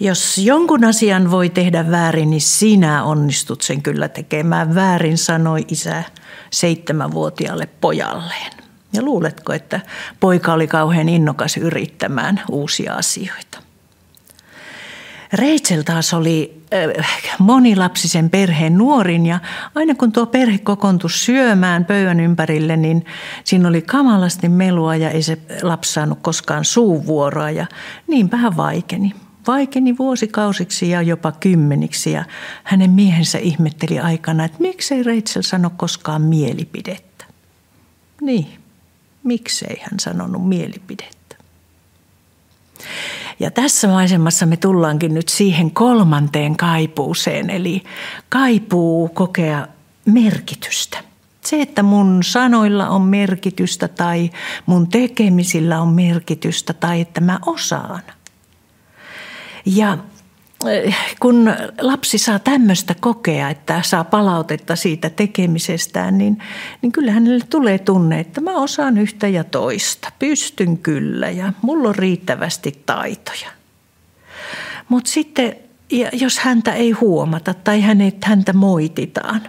Jos jonkun asian voi tehdä väärin, niin sinä onnistut sen kyllä tekemään väärin, sanoi isä seitsemänvuotiaalle pojalleen. Ja luuletko, että poika oli kauhean innokas yrittämään uusia asioita? Rachel taas oli äh, monilapsisen perheen nuorin ja aina kun tuo perhe kokoontui syömään pöydän ympärille, niin siinä oli kamalasti melua ja ei se lapsi saanut koskaan suuvuoroa ja niinpä hän vaikeni. Vaikeni vuosikausiksi ja jopa kymmeniksi ja hänen miehensä ihmetteli aikana, että miksei Rachel sano koskaan mielipidettä. Niin, miksei hän sanonut mielipidettä. Ja tässä maisemassa me tullaankin nyt siihen kolmanteen kaipuuseen, eli kaipuu kokea merkitystä. Se, että mun sanoilla on merkitystä tai mun tekemisillä on merkitystä tai että mä osaan. Ja Eh, kun lapsi saa tämmöistä kokea, että saa palautetta siitä tekemisestään, niin, niin kyllä hänelle tulee tunne, että mä osaan yhtä ja toista. Pystyn kyllä ja mulla on riittävästi taitoja. Mutta sitten, jos häntä ei huomata tai hänet, häntä moititaan,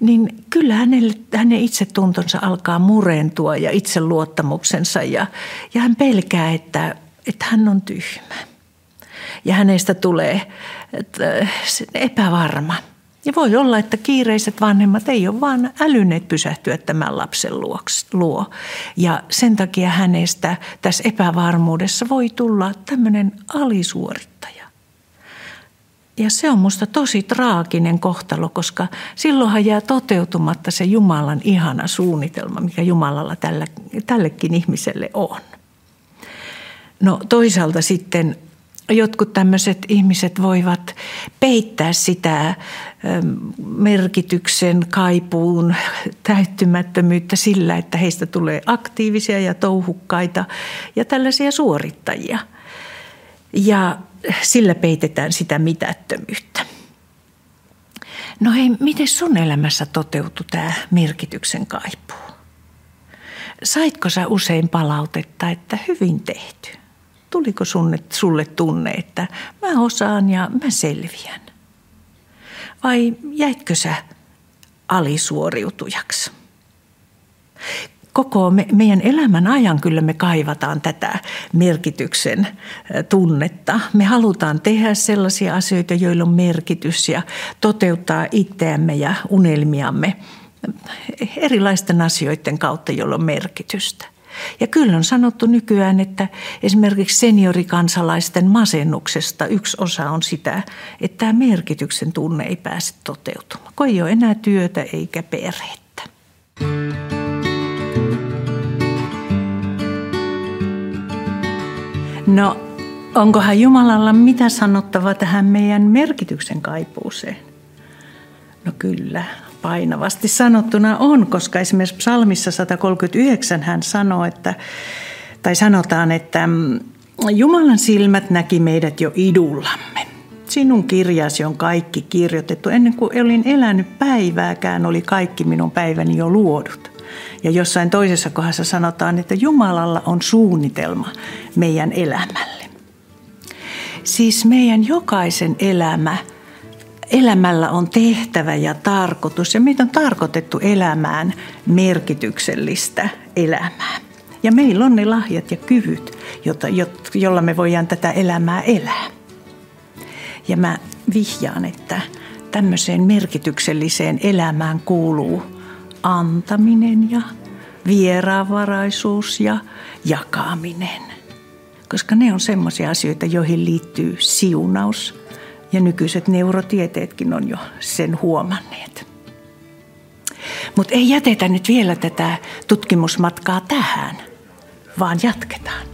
niin kyllä hänelle, hänen itsetuntonsa alkaa murentua ja itseluottamuksensa ja, ja hän pelkää, että, että hän on tyhmä ja hänestä tulee äh, epävarma. Ja voi olla, että kiireiset vanhemmat ei ole vaan älyneet pysähtyä tämän lapsen luo. Ja sen takia hänestä tässä epävarmuudessa voi tulla tämmöinen alisuorittaja. Ja se on musta tosi traaginen kohtalo, koska silloinhan jää toteutumatta se Jumalan ihana suunnitelma, mikä Jumalalla tällä, tällekin ihmiselle on. No toisaalta sitten jotkut tämmöiset ihmiset voivat peittää sitä merkityksen kaipuun täyttymättömyyttä sillä, että heistä tulee aktiivisia ja touhukkaita ja tällaisia suorittajia. Ja sillä peitetään sitä mitättömyyttä. No hei, miten sun elämässä toteutui tämä merkityksen kaipuu? Saitko sä usein palautetta, että hyvin tehty? Tuliko sunne, sulle tunne, että mä osaan ja mä selviän? Vai jäitkö sä alisuoriutujaksi? Koko me, meidän elämän ajan kyllä me kaivataan tätä merkityksen tunnetta. Me halutaan tehdä sellaisia asioita, joilla on merkitys ja toteuttaa itseämme ja unelmiamme erilaisten asioiden kautta, joilla on merkitystä. Ja kyllä on sanottu nykyään, että esimerkiksi seniorikansalaisten masennuksesta yksi osa on sitä, että tämä merkityksen tunne ei pääse toteutumaan, kun ei ole enää työtä eikä perhettä. No, onkohan Jumalalla mitä sanottavaa tähän meidän merkityksen kaipuuseen? No kyllä, painavasti sanottuna on, koska esimerkiksi psalmissa 139 hän sanoo, että, tai sanotaan, että mm, Jumalan silmät näki meidät jo idullamme. Sinun kirjasi on kaikki kirjoitettu. Ennen kuin olin elänyt päivääkään, oli kaikki minun päiväni jo luodut. Ja jossain toisessa kohdassa sanotaan, että Jumalalla on suunnitelma meidän elämälle. Siis meidän jokaisen elämä – elämällä on tehtävä ja tarkoitus ja meitä on tarkoitettu elämään merkityksellistä elämää. Ja meillä on ne lahjat ja kyvyt, jota, jolla me voidaan tätä elämää elää. Ja mä vihjaan, että tämmöiseen merkitykselliseen elämään kuuluu antaminen ja vieraanvaraisuus ja jakaminen. Koska ne on semmoisia asioita, joihin liittyy siunaus – ja nykyiset neurotieteetkin on jo sen huomanneet. Mutta ei jätetä nyt vielä tätä tutkimusmatkaa tähän, vaan jatketaan.